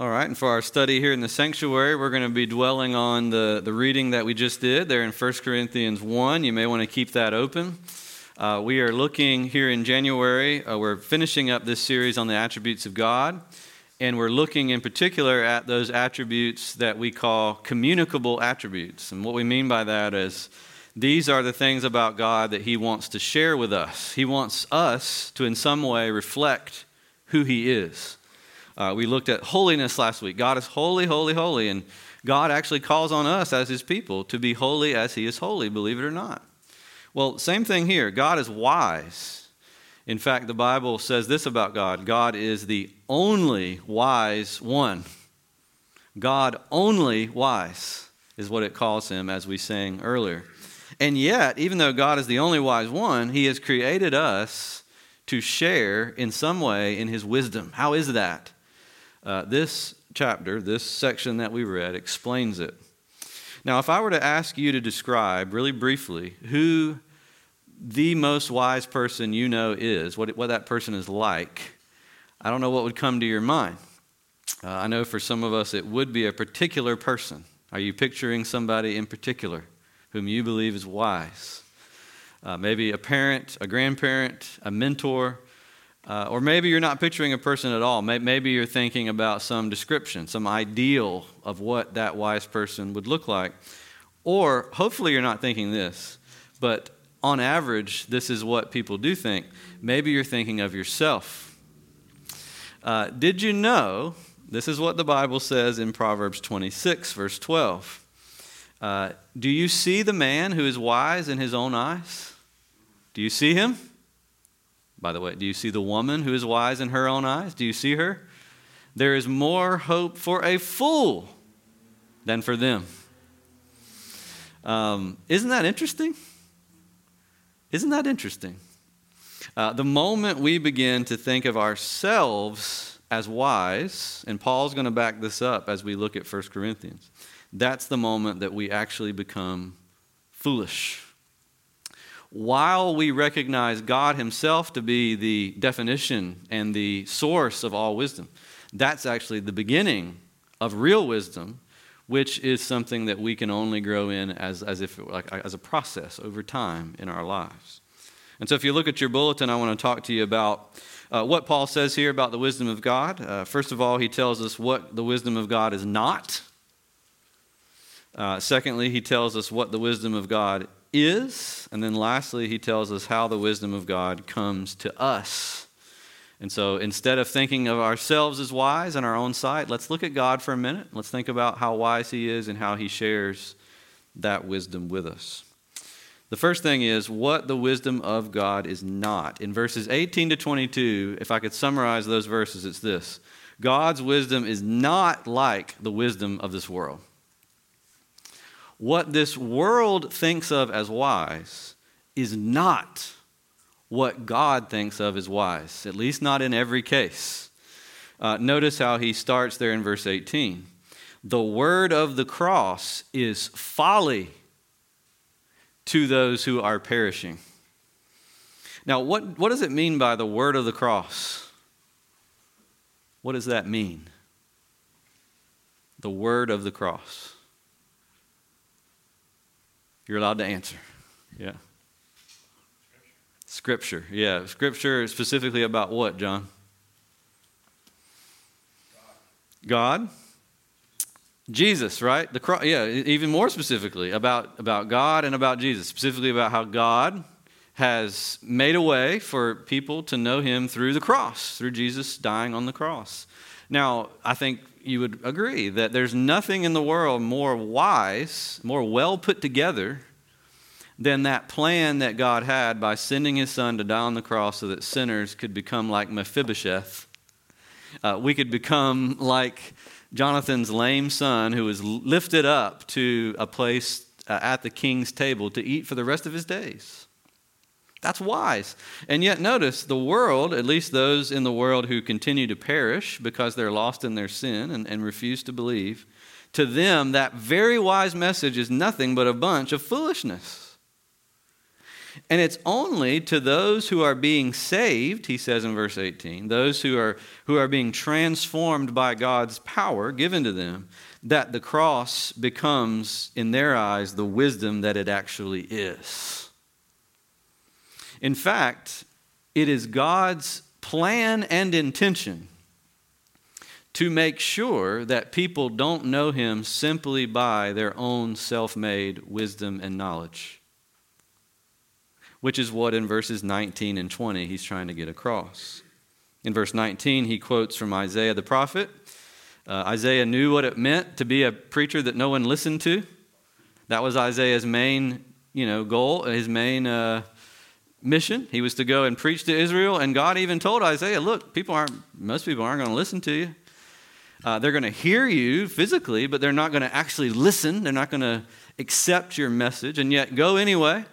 All right, and for our study here in the sanctuary, we're going to be dwelling on the, the reading that we just did there in 1 Corinthians 1. You may want to keep that open. Uh, we are looking here in January, uh, we're finishing up this series on the attributes of God, and we're looking in particular at those attributes that we call communicable attributes. And what we mean by that is these are the things about God that He wants to share with us. He wants us to, in some way, reflect who He is. Uh, we looked at holiness last week. God is holy, holy, holy. And God actually calls on us as his people to be holy as he is holy, believe it or not. Well, same thing here. God is wise. In fact, the Bible says this about God God is the only wise one. God only wise is what it calls him, as we sang earlier. And yet, even though God is the only wise one, he has created us to share in some way in his wisdom. How is that? Uh, this chapter, this section that we read, explains it. Now, if I were to ask you to describe really briefly who the most wise person you know is, what, what that person is like, I don't know what would come to your mind. Uh, I know for some of us it would be a particular person. Are you picturing somebody in particular whom you believe is wise? Uh, maybe a parent, a grandparent, a mentor, uh, or maybe you're not picturing a person at all. Maybe you're thinking about some description, some ideal of what that wise person would look like. Or hopefully you're not thinking this, but on average, this is what people do think. Maybe you're thinking of yourself. Uh, did you know? This is what the Bible says in Proverbs 26, verse 12. Uh, do you see the man who is wise in his own eyes? Do you see him? By the way, do you see the woman who is wise in her own eyes? Do you see her? There is more hope for a fool than for them. Um, isn't that interesting? Isn't that interesting? Uh, the moment we begin to think of ourselves as wise, and Paul's going to back this up as we look at 1 Corinthians, that's the moment that we actually become foolish while we recognize God Himself to be the definition and the source of all wisdom, that's actually the beginning of real wisdom, which is something that we can only grow in as, as if like as a process over time in our lives. And so, if you look at your bulletin, I want to talk to you about uh, what Paul says here about the wisdom of God. Uh, first of all, he tells us what the wisdom of God is not. Uh, secondly, he tells us what the wisdom of God is. And then lastly, he tells us how the wisdom of God comes to us. And so instead of thinking of ourselves as wise in our own sight, let's look at God for a minute. Let's think about how wise he is and how he shares that wisdom with us. The first thing is what the wisdom of God is not. In verses 18 to 22, if I could summarize those verses, it's this God's wisdom is not like the wisdom of this world what this world thinks of as wise is not what God thinks of as wise, at least not in every case. Uh, notice how he starts there in verse 18. The word of the cross is folly to those who are perishing. Now, what, what does it mean by the word of the cross? What does that mean? The word of the cross. You're allowed to answer. Yeah. Scripture. Yeah. Scripture specifically about what, John? God. Jesus, right? The cross, yeah, even more specifically about, about God and about Jesus, specifically about how God has made a way for people to know him through the cross, through Jesus dying on the cross. Now, I think you would agree that there's nothing in the world more wise, more well put together than that plan that God had by sending his son to die on the cross so that sinners could become like Mephibosheth. Uh, we could become like Jonathan's lame son who was lifted up to a place uh, at the king's table to eat for the rest of his days. That's wise. And yet, notice the world, at least those in the world who continue to perish because they're lost in their sin and, and refuse to believe, to them, that very wise message is nothing but a bunch of foolishness. And it's only to those who are being saved, he says in verse 18, those who are, who are being transformed by God's power given to them, that the cross becomes, in their eyes, the wisdom that it actually is. In fact, it is God's plan and intention to make sure that people don't know him simply by their own self made wisdom and knowledge which is what in verses 19 and 20 he's trying to get across. In verse 19, he quotes from Isaiah the prophet. Uh, Isaiah knew what it meant to be a preacher that no one listened to. That was Isaiah's main, you know, goal, his main uh, mission. He was to go and preach to Israel, and God even told Isaiah, "Look, people aren't. Most people aren't going to listen to you. Uh, they're going to hear you physically, but they're not going to actually listen. They're not going to accept your message. And yet, go anyway."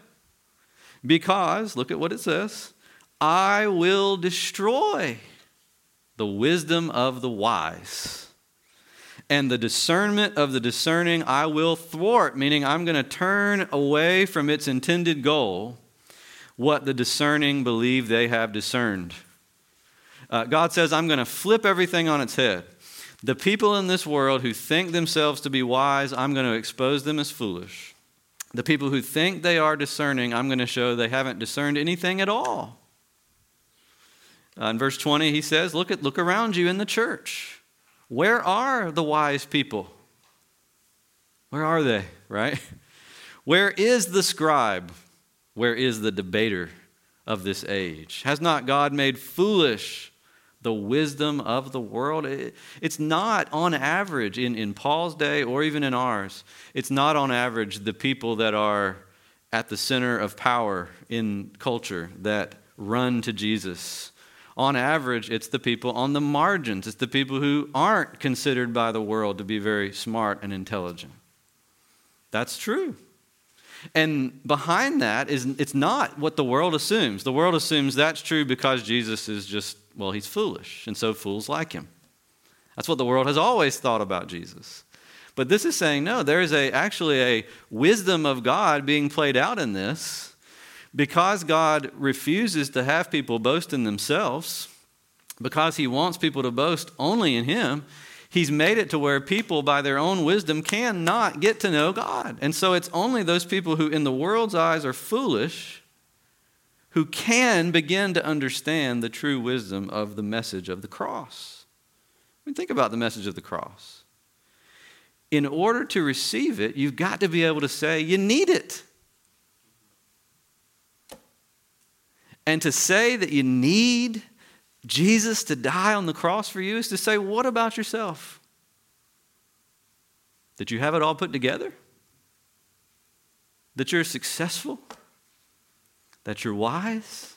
Because, look at what it says I will destroy the wisdom of the wise. And the discernment of the discerning I will thwart, meaning I'm going to turn away from its intended goal what the discerning believe they have discerned. Uh, God says, I'm going to flip everything on its head. The people in this world who think themselves to be wise, I'm going to expose them as foolish. The people who think they are discerning, I'm going to show they haven't discerned anything at all. Uh, in verse 20, he says, look, at, look around you in the church. Where are the wise people? Where are they, right? Where is the scribe? Where is the debater of this age? Has not God made foolish the wisdom of the world. It's not on average in, in Paul's day or even in ours, it's not on average the people that are at the center of power in culture that run to Jesus. On average, it's the people on the margins. It's the people who aren't considered by the world to be very smart and intelligent. That's true. And behind that is it's not what the world assumes. The world assumes that's true because Jesus is just well, he's foolish, and so fools like him. That's what the world has always thought about Jesus. But this is saying, no, there is a, actually a wisdom of God being played out in this because God refuses to have people boast in themselves, because he wants people to boast only in him, he's made it to where people, by their own wisdom, cannot get to know God. And so it's only those people who, in the world's eyes, are foolish who can begin to understand the true wisdom of the message of the cross. I mean, think about the message of the cross. In order to receive it, you've got to be able to say, You need it. And to say that you need Jesus to die on the cross for you is to say, What about yourself? That you have it all put together? That you're successful? that you're wise?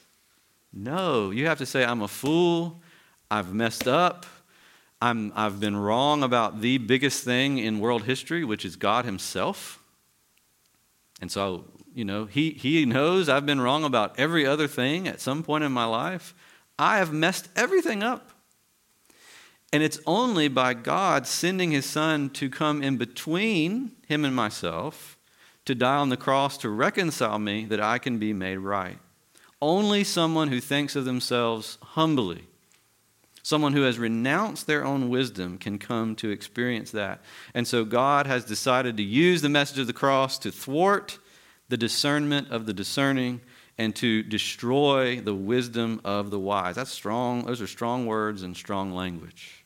No, you have to say, I'm a fool. I've messed up. I'm, I've been wrong about the biggest thing in world history, which is God Himself. And so, you know, he, he knows I've been wrong about every other thing at some point in my life. I have messed everything up. And it's only by God sending His Son to come in between Him and myself to die on the cross to reconcile me that I can be made right. Only someone who thinks of themselves humbly, someone who has renounced their own wisdom, can come to experience that. And so God has decided to use the message of the cross to thwart the discernment of the discerning and to destroy the wisdom of the wise. That's strong. Those are strong words and strong language.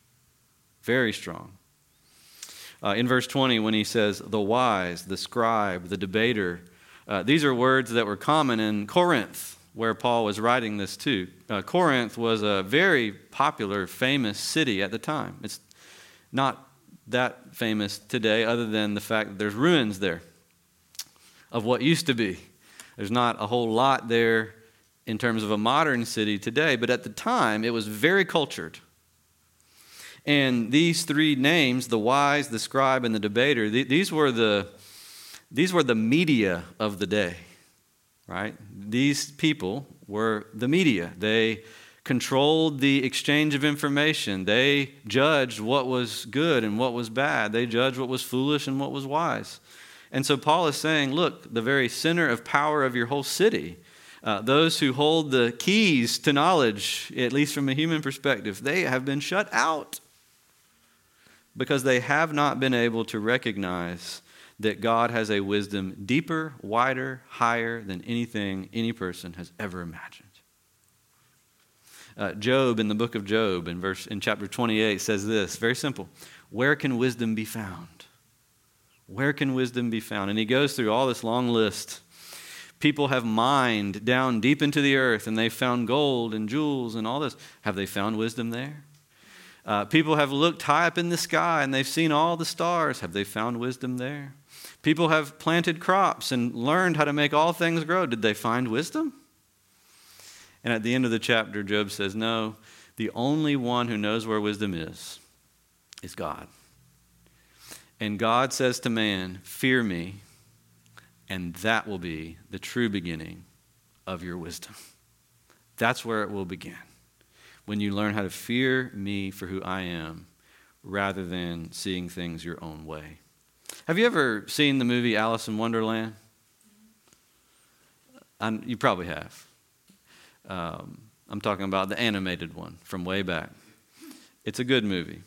Very strong. Uh, in verse 20, when he says the wise, the scribe, the debater, uh, these are words that were common in Corinth, where Paul was writing this to. Uh, Corinth was a very popular, famous city at the time. It's not that famous today, other than the fact that there's ruins there of what used to be. There's not a whole lot there in terms of a modern city today, but at the time it was very cultured. And these three names, the wise, the scribe, and the debater, these were the, these were the media of the day, right? These people were the media. They controlled the exchange of information. They judged what was good and what was bad. They judged what was foolish and what was wise. And so Paul is saying, look, the very center of power of your whole city Uh, those who hold the keys to knowledge, at least from a human perspective, they have been shut out because they have not been able to recognize that God has a wisdom deeper, wider, higher than anything any person has ever imagined. Uh, Job in the book of Job in verse in chapter 28 says this, very simple. Where can wisdom be found? Where can wisdom be found? And he goes through all this long list. People have mined down deep into the earth and they found gold and jewels and all this. Have they found wisdom there? Uh, people have looked high up in the sky and they've seen all the stars. Have they found wisdom there? People have planted crops and learned how to make all things grow. Did they find wisdom? And at the end of the chapter, Job says, No, the only one who knows where wisdom is is God. And God says to man, Fear me, and that will be the true beginning of your wisdom. That's where it will begin. When you learn how to fear me for who I am rather than seeing things your own way. Have you ever seen the movie Alice in Wonderland? I'm, you probably have. Um, I'm talking about the animated one from way back. It's a good movie.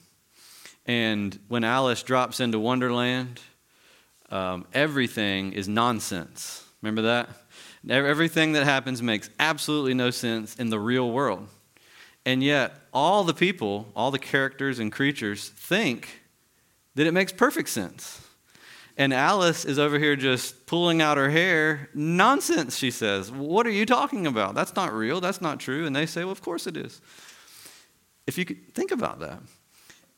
And when Alice drops into Wonderland, um, everything is nonsense. Remember that? Everything that happens makes absolutely no sense in the real world. And yet, all the people, all the characters and creatures think that it makes perfect sense. And Alice is over here just pulling out her hair. Nonsense, she says. What are you talking about? That's not real. That's not true. And they say, well, of course it is. If you could think about that.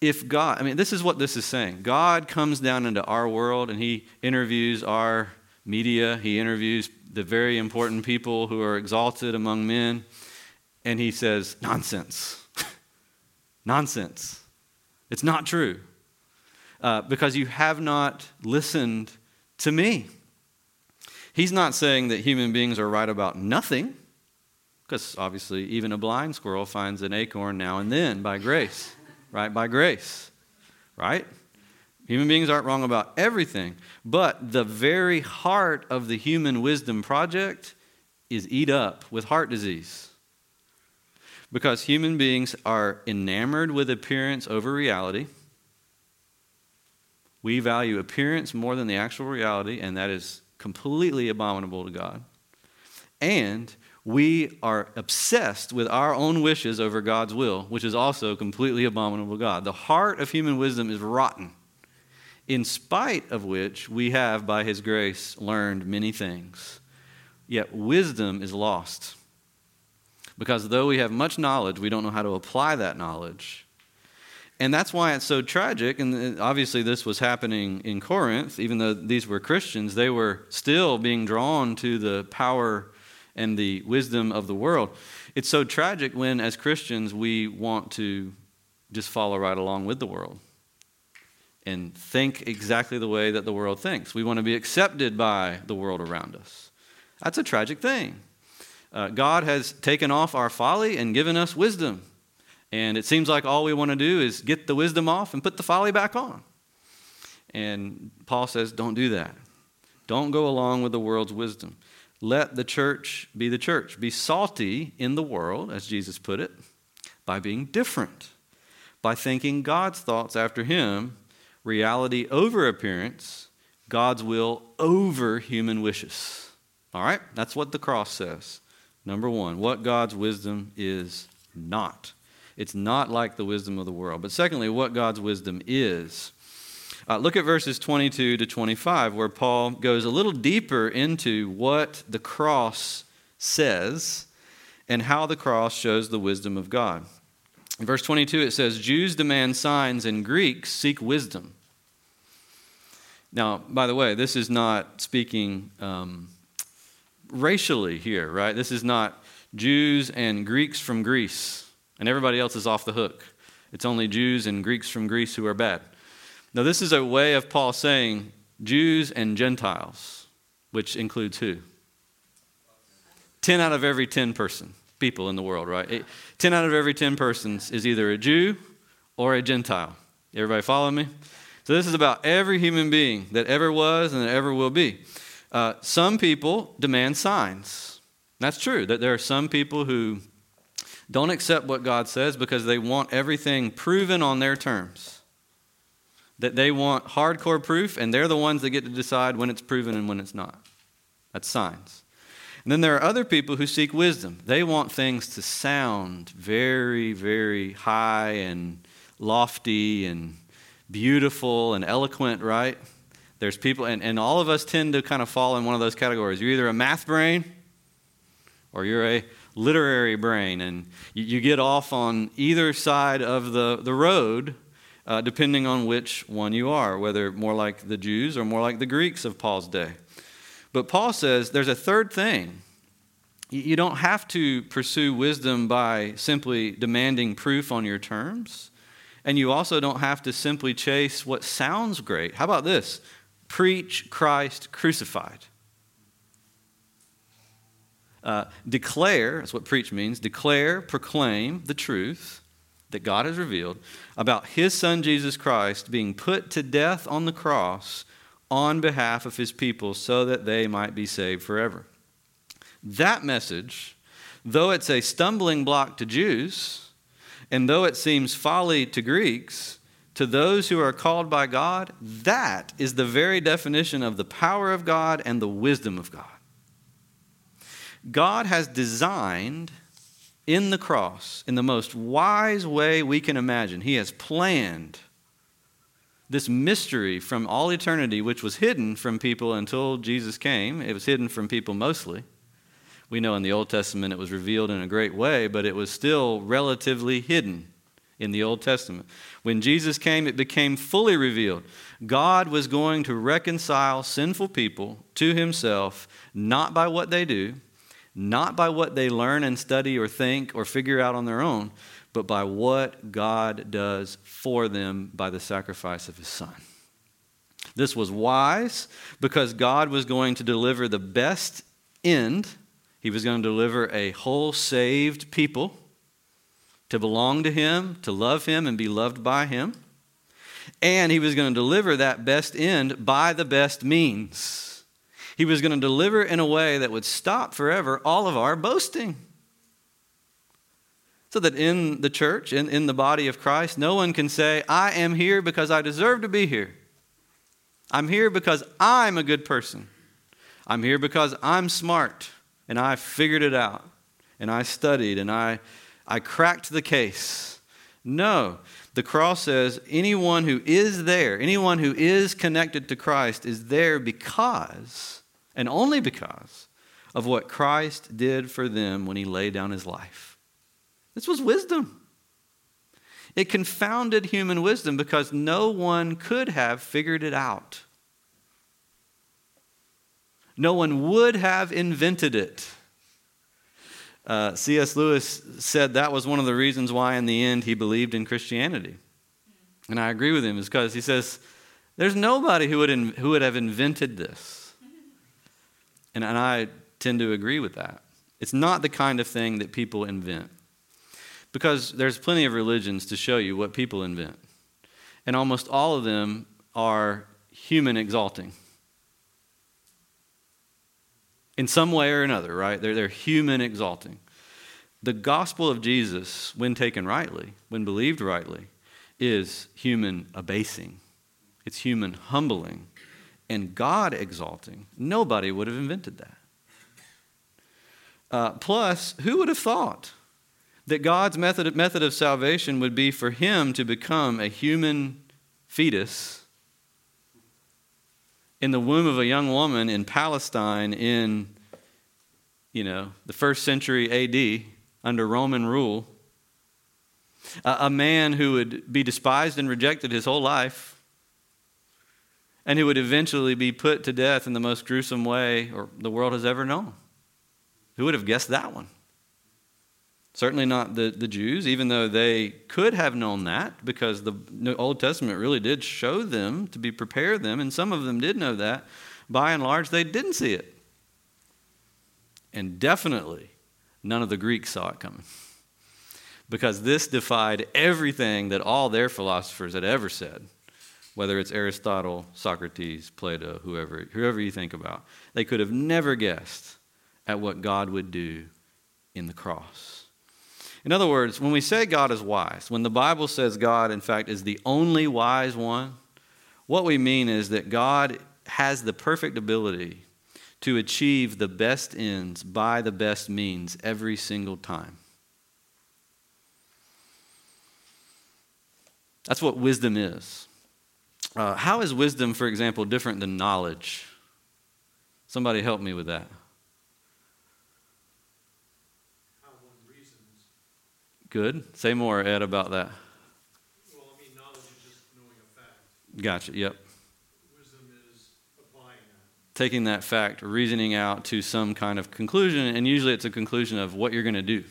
If God, I mean, this is what this is saying God comes down into our world and he interviews our media, he interviews the very important people who are exalted among men, and he says, nonsense. nonsense. It's not true uh, because you have not listened to me. He's not saying that human beings are right about nothing, because obviously even a blind squirrel finds an acorn now and then by grace, right? By grace, right? Human beings aren't wrong about everything, but the very heart of the human wisdom project is eat up with heart disease. Because human beings are enamored with appearance over reality we value appearance more than the actual reality, and that is completely abominable to God. And we are obsessed with our own wishes over God's will, which is also completely abominable to God. The heart of human wisdom is rotten, in spite of which we have, by His grace, learned many things. Yet wisdom is lost. Because though we have much knowledge, we don't know how to apply that knowledge. And that's why it's so tragic. And obviously, this was happening in Corinth. Even though these were Christians, they were still being drawn to the power and the wisdom of the world. It's so tragic when, as Christians, we want to just follow right along with the world and think exactly the way that the world thinks. We want to be accepted by the world around us. That's a tragic thing. Uh, God has taken off our folly and given us wisdom. And it seems like all we want to do is get the wisdom off and put the folly back on. And Paul says, don't do that. Don't go along with the world's wisdom. Let the church be the church. Be salty in the world, as Jesus put it, by being different, by thinking God's thoughts after Him, reality over appearance, God's will over human wishes. All right? That's what the cross says. Number one, what God's wisdom is not. It's not like the wisdom of the world. But secondly, what God's wisdom is. Uh, look at verses 22 to 25, where Paul goes a little deeper into what the cross says and how the cross shows the wisdom of God. In verse 22, it says, Jews demand signs and Greeks seek wisdom. Now, by the way, this is not speaking um, racially here, right? This is not Jews and Greeks from Greece and everybody else is off the hook. It's only Jews and Greeks from Greece who are bad. Now, this is a way of Paul saying Jews and Gentiles, which includes who? 10 out of every 10 person, people in the world, right? 10 out of every 10 persons is either a Jew or a Gentile. Everybody follow me? So, this is about every human being that ever was and that ever will be. Uh, some people demand signs. That's true, that there are some people who don't accept what God says because they want everything proven on their terms. That they want hardcore proof, and they're the ones that get to decide when it's proven and when it's not. That's science. And then there are other people who seek wisdom. They want things to sound very, very high and lofty and beautiful and eloquent, right? There's people, and, and all of us tend to kind of fall in one of those categories. You're either a math brain or you're a literary brain, and you, you get off on either side of the, the road uh, depending on which one you are, whether more like the Jews or more like the Greeks of Paul's day. But Paul says there's a third thing. You don't have to pursue wisdom by simply demanding proof on your terms. And you also don't have to simply chase what sounds great. How about this? Preach Christ crucified. Uh, declare, that's what preach means, declare, proclaim the truth that God has revealed about his son Jesus Christ being put to death on the cross on behalf of his people so that they might be saved forever. That message, though it's a stumbling block to Jews, and though it seems folly to Greeks, to those who are called by God, that is the very definition of the power of God and the wisdom of God. God has designed in the cross, in the most wise way we can imagine, He has planned this mystery from all eternity, which was hidden from people until Jesus came. It was hidden from people mostly. We know in the Old Testament it was revealed in a great way, but it was still relatively hidden in the Old Testament. When Jesus came, it became fully revealed. God was going to reconcile sinful people to himself, not by what they do, not by what they learn and study or think or figure out on their own, but by what God does for them by the sacrifice of his son. This was wise because God was going to deliver the best end. He was going to deliver a whole saved people to belong to him, to love him, and be loved by him. And he was going to deliver that best end by the best means. He was going to deliver in a way that would stop forever all of our boasting. So that in the church, in, in the body of Christ, no one can say, I am here because I deserve to be here. I'm here because I'm a good person. I'm here because I'm smart and I figured it out and I studied and I, I cracked the case. No, the cross says anyone who is there, anyone who is connected to Christ, is there because, and only because, of what Christ did for them when he laid down his life. This was wisdom. It confounded human wisdom because no one could have figured it out. No one would have invented it. Uh, C.S. Lewis said that was one of the reasons why, in the end, he believed in Christianity. And I agree with him, is because he says, there's nobody who would, in, who would have invented this. And, and I tend to agree with that. It's not the kind of thing that people invent. Because there's plenty of religions to show you what people invent. And almost all of them are human exalting. In some way or another, right? They're, they're human exalting. The gospel of Jesus, when taken rightly, when believed rightly, is human abasing. It's human humbling and God exalting. Nobody would have invented that. Uh, plus, who would have thought that God's method, method of salvation would be for him to become a human fetus in the womb of a young woman in Palestine in, you know, the first century AD under Roman rule. A man who would be despised and rejected his whole life and who would eventually be put to death in the most gruesome way or the world has ever known. Who would have guessed that one? Certainly not the, the Jews, even though they could have known that because the Old Testament really did show them to be prepare them, and some of them did know that. By and large, they didn't see it. And definitely none of the Greeks saw it coming. Because this defied everything that all their philosophers had ever said, whether it's Aristotle, Socrates, Plato, whoever, whoever you think about. They could have never guessed at what God would do in the cross. In other words, when we say God is wise, when the Bible says God, in fact, is the only wise one, what we mean is that God has the perfect ability to achieve the best ends by the best means every single time. That's what wisdom is. Uh, how is wisdom, for example, different than knowledge? Somebody help me with that. Good. Say more, Ed, about that. Well, I mean, knowledge is just knowing a fact. Gotcha. Yep. Wisdom is applying that. Taking that fact, reasoning out to some kind of conclusion, and usually it's a conclusion of what you're going to do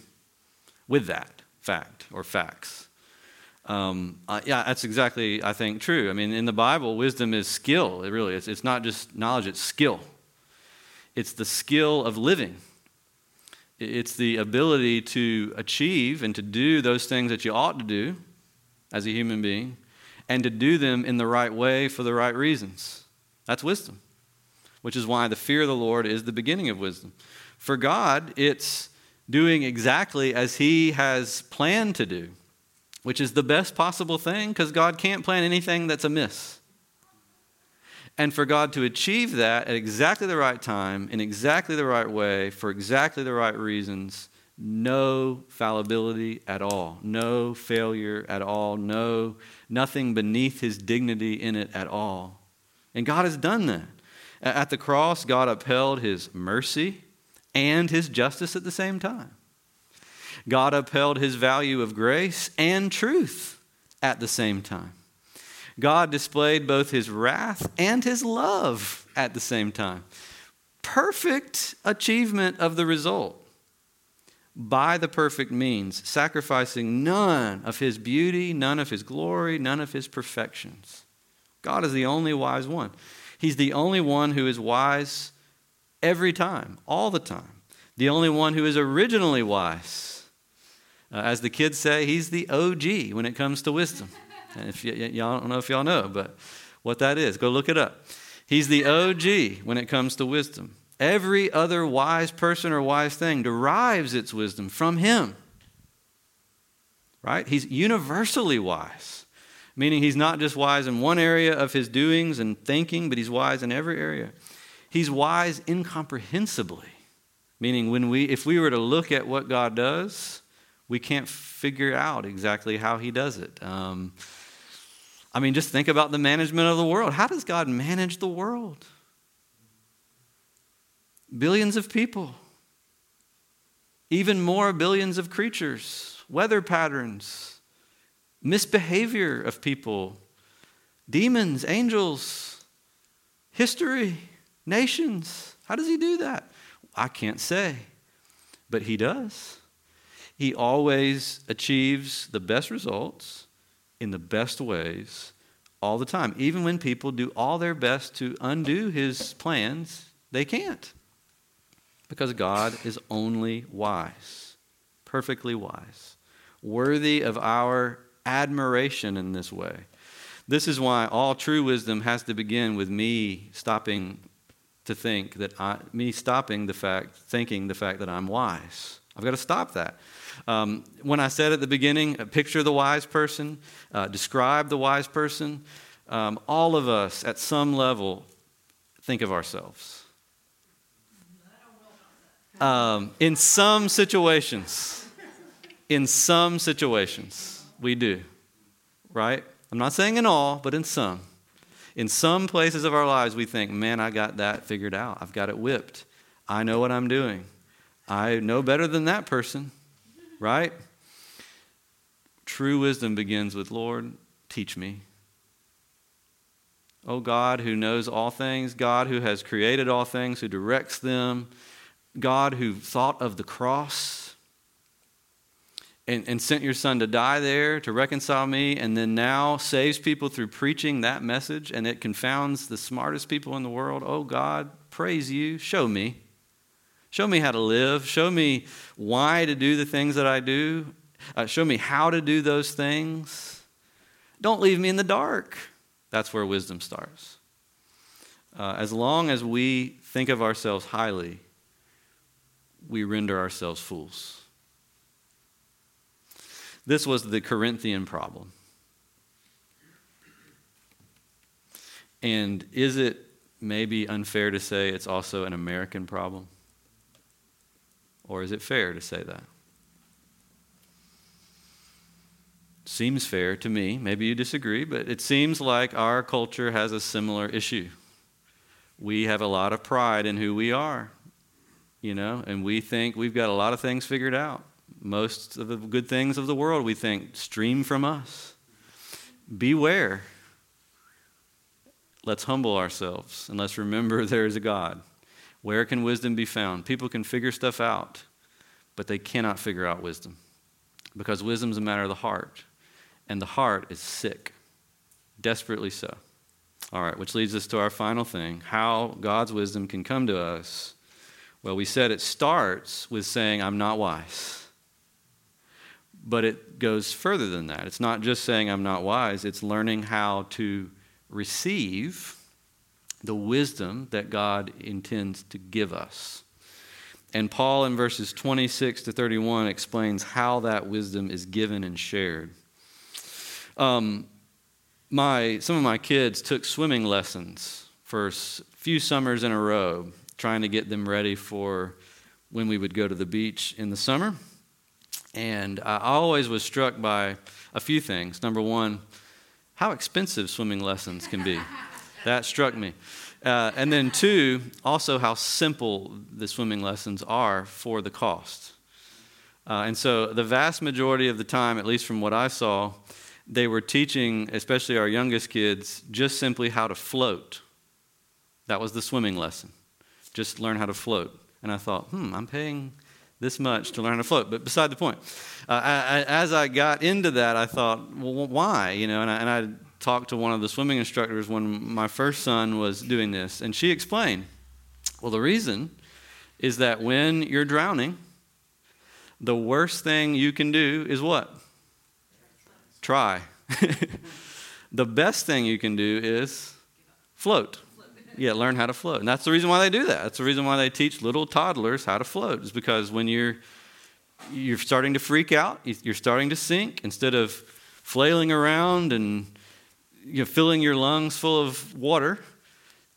with that fact or facts. Um, uh, yeah, that's exactly, I think, true. I mean, in the Bible, wisdom is skill. It really is. It's not just knowledge, it's skill. It's the skill of living it's the ability to achieve and to do those things that you ought to do as a human being and to do them in the right way for the right reasons. That's wisdom, which is why the fear of the Lord is the beginning of wisdom. For God, it's doing exactly as He has planned to do, which is the best possible thing because God can't plan anything that's amiss and for God to achieve that at exactly the right time, in exactly the right way, for exactly the right reasons, no fallibility at all, no failure at all, no nothing beneath his dignity in it at all. And God has done that. At the cross, God upheld his mercy and his justice at the same time. God upheld his value of grace and truth at the same time. God displayed both his wrath and his love at the same time. Perfect achievement of the result by the perfect means, sacrificing none of his beauty, none of his glory, none of his perfections. God is the only wise one. He's the only one who is wise every time, all the time. The only one who is originally wise. Uh, as the kids say, he's the OG when it comes to wisdom. And If y- y'all don't know if y'all know, but what that is, go look it up. He's the OG when it comes to wisdom. Every other wise person or wise thing derives its wisdom from him. Right? He's universally wise, meaning he's not just wise in one area of his doings and thinking, but he's wise in every area. He's wise incomprehensibly, meaning when we if we were to look at what God does, we can't figure out exactly how he does it. Um, I mean, just think about the management of the world. How does God manage the world? Billions of people, even more billions of creatures, weather patterns, misbehavior of people, demons, angels, history, nations. How does he do that? I can't say, but he does. He always achieves the best results in the best ways all the time. Even when people do all their best to undo his plans, they can't. Because God is only wise, perfectly wise, worthy of our admiration in this way. This is why all true wisdom has to begin with me stopping to think that I, me stopping the fact, thinking the fact that I'm wise. I've got to stop that. Um, when I said at the beginning, picture the wise person, uh, describe the wise person, um, all of us at some level think of ourselves. Um, in some situations, in some situations, we do, right? I'm not saying in all, but in some. In some places of our lives, we think, man, I got that figured out. I've got it whipped. I know what I'm doing. I know better than that person right? True wisdom begins with, Lord, teach me. Oh God, who knows all things, God who has created all things, who directs them, God who thought of the cross and, and sent your son to die there to reconcile me, and then now saves people through preaching that message, and it confounds the smartest people in the world. Oh God, praise you. Show me. Show me how to live. Show me why to do the things that I do. Uh, show me how to do those things. Don't leave me in the dark. That's where wisdom starts. Uh, as long as we think of ourselves highly, we render ourselves fools. This was the Corinthian problem. And is it maybe unfair to say it's also an American problem? Or is it fair to say that? Seems fair to me. Maybe you disagree, but it seems like our culture has a similar issue. We have a lot of pride in who we are, you know, and we think we've got a lot of things figured out. Most of the good things of the world, we think, stream from us. Beware Let's humble ourselves and let's remember there is a God. Where can wisdom be found? People can figure stuff out, but they cannot figure out wisdom because wisdom is a matter of the heart, and the heart is sick, desperately so. All right, which leads us to our final thing how God's wisdom can come to us. Well, we said it starts with saying, I'm not wise. But it goes further than that. It's not just saying, I'm not wise, it's learning how to receive the wisdom that God intends to give us. And Paul in verses 26 to 31 explains how that wisdom is given and shared. Um, my, some of my kids took swimming lessons for a few summers in a row, trying to get them ready for when we would go to the beach in the summer. And I always was struck by a few things. Number one, how expensive swimming lessons can be. that struck me. Uh, and then, two, also how simple the swimming lessons are for the cost. Uh, and so, the vast majority of the time, at least from what I saw, they were teaching, especially our youngest kids, just simply how to float. That was the swimming lesson. Just learn how to float. And I thought, hmm, I'm paying this much to learn to float. But beside the point, uh, I, as I got into that, I thought, well, why? You know, and I, and I talked to one of the swimming instructors when my first son was doing this, and she explained, well, the reason is that when you're drowning, the worst thing you can do is what? Try. the best thing you can do is float. Yeah, learn how to float. And that's the reason why they do that. That's the reason why they teach little toddlers how to float, is because when you're you're starting to freak out, you're starting to sink, instead of flailing around and you filling your lungs full of water,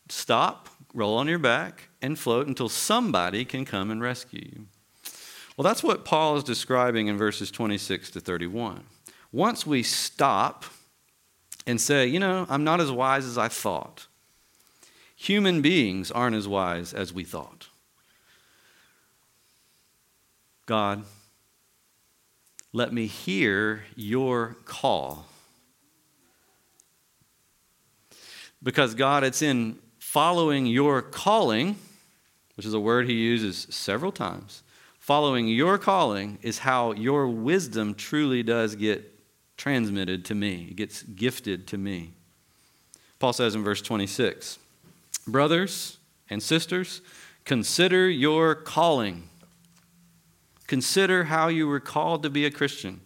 stop, roll on your back, and float until somebody can come and rescue you. Well, that's what Paul is describing in verses 26 to 31. Once we stop and say, you know, I'm not as wise as I thought, Human beings aren't as wise as we thought. God, let me hear your call. Because, God, it's in following your calling, which is a word he uses several times. Following your calling is how your wisdom truly does get transmitted to me, it gets gifted to me. Paul says in verse 26 Brothers and sisters, consider your calling. Consider how you were called to be a Christian.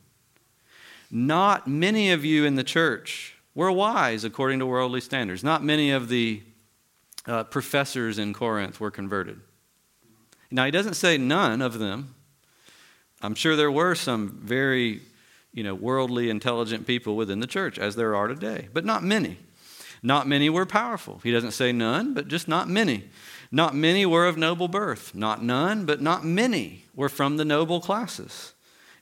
Not many of you in the church were wise according to worldly standards. Not many of the uh, professors in Corinth were converted. Now, he doesn't say none of them. I'm sure there were some very you know, worldly, intelligent people within the church, as there are today, but not many. Not many were powerful. He doesn't say none, but just not many. Not many were of noble birth. Not none, but not many were from the noble classes.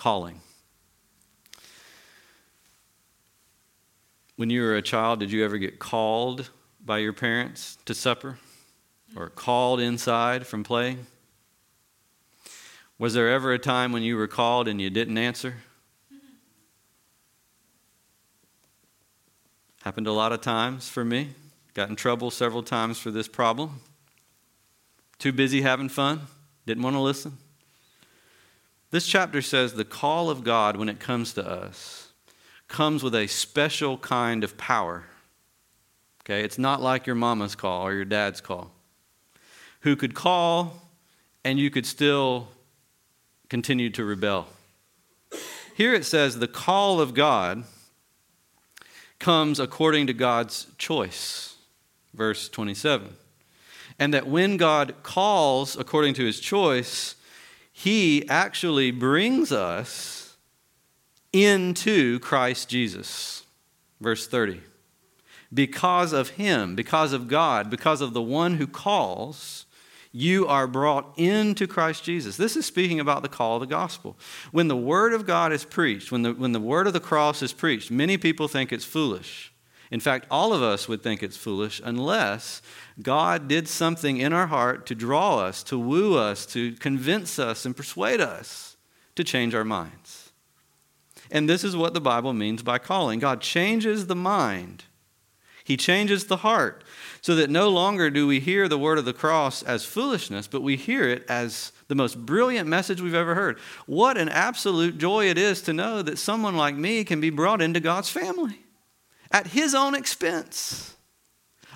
Calling. When you were a child, did you ever get called by your parents to supper or called inside from play? Was there ever a time when you were called and you didn't answer? Happened a lot of times for me. Got in trouble several times for this problem. Too busy having fun. Didn't want to listen? This chapter says the call of God when it comes to us comes with a special kind of power. Okay, it's not like your mama's call or your dad's call, who could call and you could still continue to rebel. Here it says the call of God comes according to God's choice. Verse 27. And that when God calls according to his choice, he actually brings us into Christ Jesus. Verse 30. Because of him, because of God, because of the one who calls, you are brought into Christ Jesus. This is speaking about the call of the gospel. When the word of God is preached, when the, when the word of the cross is preached, many people think it's foolish. In fact, all of us would think it's foolish unless God did something in our heart to draw us, to woo us, to convince us, and persuade us to change our minds. And this is what the Bible means by calling. God changes the mind he changes the heart so that no longer do we hear the word of the cross as foolishness, but we hear it as the most brilliant message we've ever heard. What an absolute joy it is to know that someone like me can be brought into God's family at His own expense.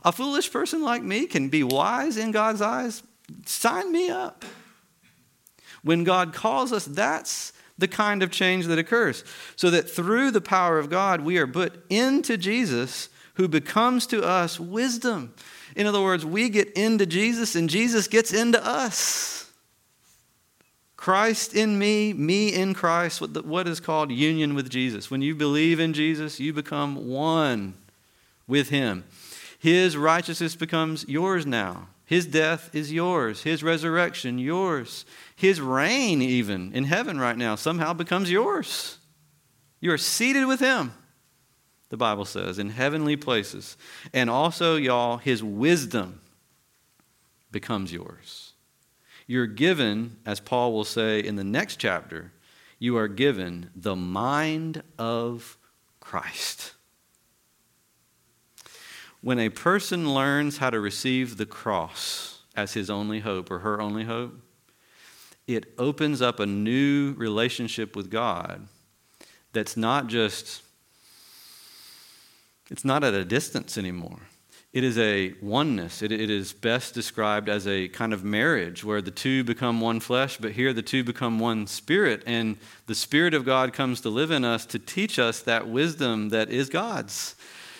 A foolish person like me can be wise in God's eyes. Sign me up. When God calls us, that's the kind of change that occurs. So that through the power of God, we are put into Jesus who becomes to us wisdom. In other words, we get into Jesus and Jesus gets into us. Christ in me, me in Christ, what is called union with Jesus. When you believe in Jesus, you become one with Him. His righteousness becomes yours now. His death is yours. His resurrection, yours. His reign, even in heaven right now, somehow becomes yours. You are seated with Him the Bible says, in heavenly places. And also, y'all, his wisdom becomes yours. You're given, as Paul will say in the next chapter, you are given the mind of Christ. When a person learns how to receive the cross as his only hope or her only hope, it opens up a new relationship with God that's not just it's not at a distance anymore. It is a oneness. It, it is best described as a kind of marriage where the two become one flesh, but here the two become one spirit. And the Spirit of God comes to live in us to teach us that wisdom that is God's.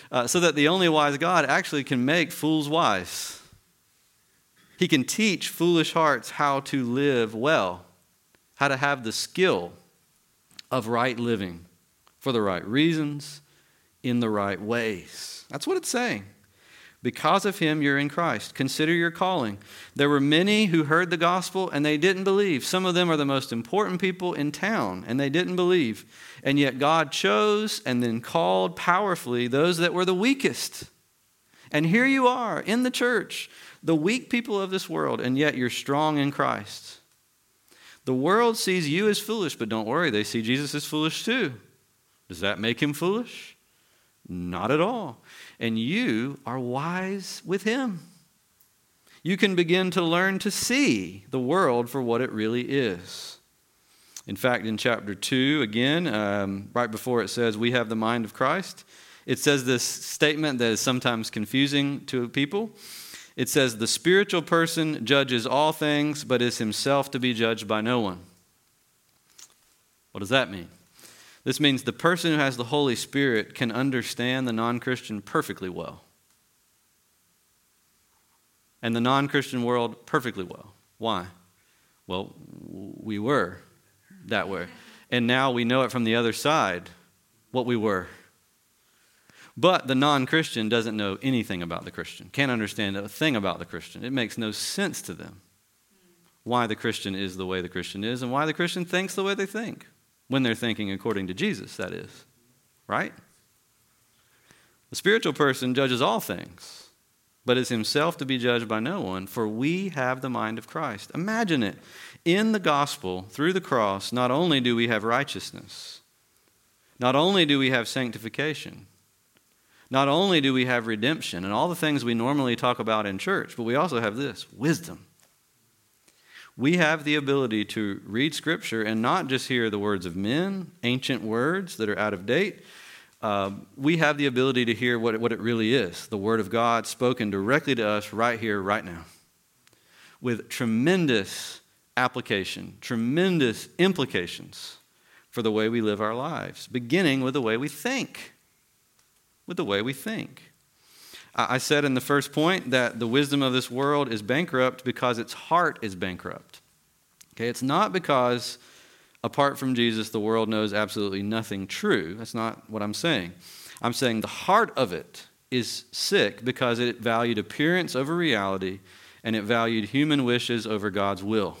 Uh, so that the only wise God actually can make fools wise. He can teach foolish hearts how to live well, how to have the skill of right living for the right reasons in the right ways. That's what it's saying. Because of him, you're in Christ. Consider your calling. There were many who heard the gospel and they didn't believe. Some of them are the most important people in town and they didn't believe. And yet God chose and then called powerfully those that were the weakest. And here you are in the church, the weak people of this world, and yet you're strong in Christ. The world sees you as foolish, but don't worry, they see Jesus as foolish too. Does that make him foolish? Not at all. And you are wise with Him. You can begin to learn to see the world for what it really is. In fact, in chapter 2, again, um, right before it says, We have the mind of Christ, it says this statement that is sometimes confusing to people. It says, The spiritual person judges all things, but is himself to be judged by no one. What does that mean? This means the person who has the Holy Spirit can understand the non Christian perfectly well. And the non Christian world perfectly well. Why? Well, we were that way. And now we know it from the other side what we were. But the non Christian doesn't know anything about the Christian, can't understand a thing about the Christian. It makes no sense to them why the Christian is the way the Christian is and why the Christian thinks the way they think. When they're thinking according to Jesus, that is. Right? The spiritual person judges all things, but is himself to be judged by no one, for we have the mind of Christ. Imagine it. In the gospel, through the cross, not only do we have righteousness, not only do we have sanctification, not only do we have redemption and all the things we normally talk about in church, but we also have this wisdom. We have the ability to read Scripture and not just hear the words of men, ancient words that are out of date. Uh, we have the ability to hear what what it really is the Word of God spoken directly to us right here, right now, with tremendous application, tremendous implications for the way we live our lives, beginning with the way we think. With the way we think. I said in the first point that the wisdom of this world is bankrupt because its heart is bankrupt. Okay, it's not because apart from Jesus the world knows absolutely nothing true. That's not what I'm saying. I'm saying the heart of it is sick because it valued appearance over reality and it valued human wishes over God's will.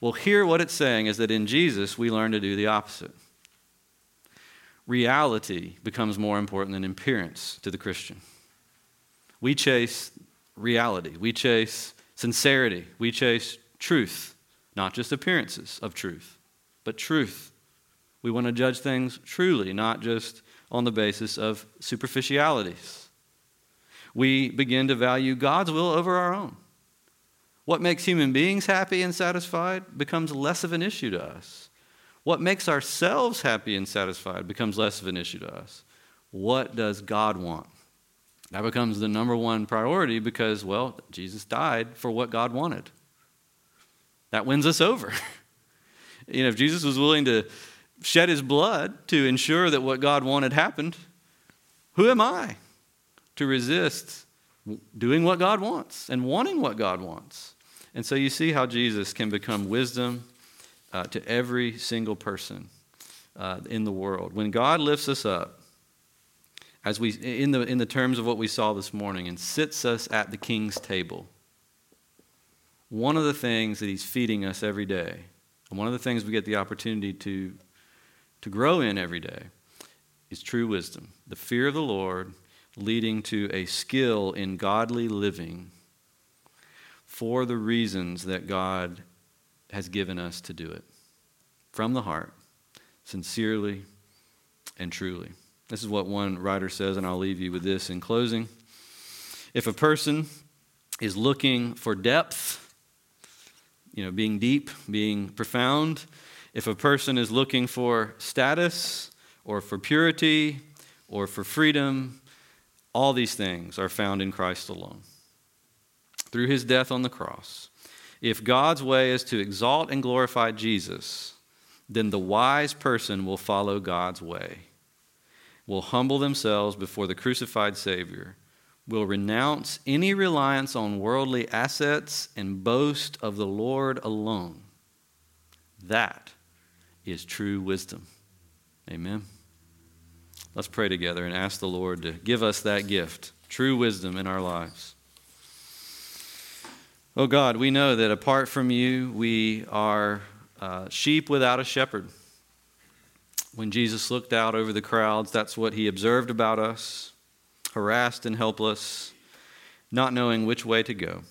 Well, here what it's saying is that in Jesus we learn to do the opposite. Reality becomes more important than appearance to the Christian. We chase reality, we chase sincerity, we chase truth, not just appearances of truth, but truth. We want to judge things truly, not just on the basis of superficialities. We begin to value God's will over our own. What makes human beings happy and satisfied becomes less of an issue to us. What makes ourselves happy and satisfied becomes less of an issue to us. What does God want? That becomes the number one priority because, well, Jesus died for what God wanted. That wins us over. you know, if Jesus was willing to shed his blood to ensure that what God wanted happened, who am I to resist doing what God wants and wanting what God wants? And so you see how Jesus can become wisdom uh, to every single person uh, in the world. When God lifts us up, as we in the in the terms of what we saw this morning, and sits us at the king's table. One of the things that he's feeding us every day, and one of the things we get the opportunity to to grow in every day, is true wisdom, the fear of the Lord, leading to a skill in godly living for the reasons that God has given us to do it from the heart, sincerely and truly. This is what one writer says, and I'll leave you with this in closing. If a person is looking for depth, you know, being deep, being profound, if a person is looking for status or for purity or for freedom, all these things are found in Christ alone through his death on the cross, if God's way is to exalt and glorify Jesus, then the wise person will follow God's way, will humble themselves before the crucified Savior, will renounce any reliance on worldly assets and boast of the Lord alone. That is true wisdom. Amen. Let's pray together and ask the Lord to give us that gift, true wisdom in our lives. Oh God, we know that apart from you, we are uh, sheep without a shepherd. When Jesus looked out over the crowds, that's what he observed about us harassed and helpless, not knowing which way to go.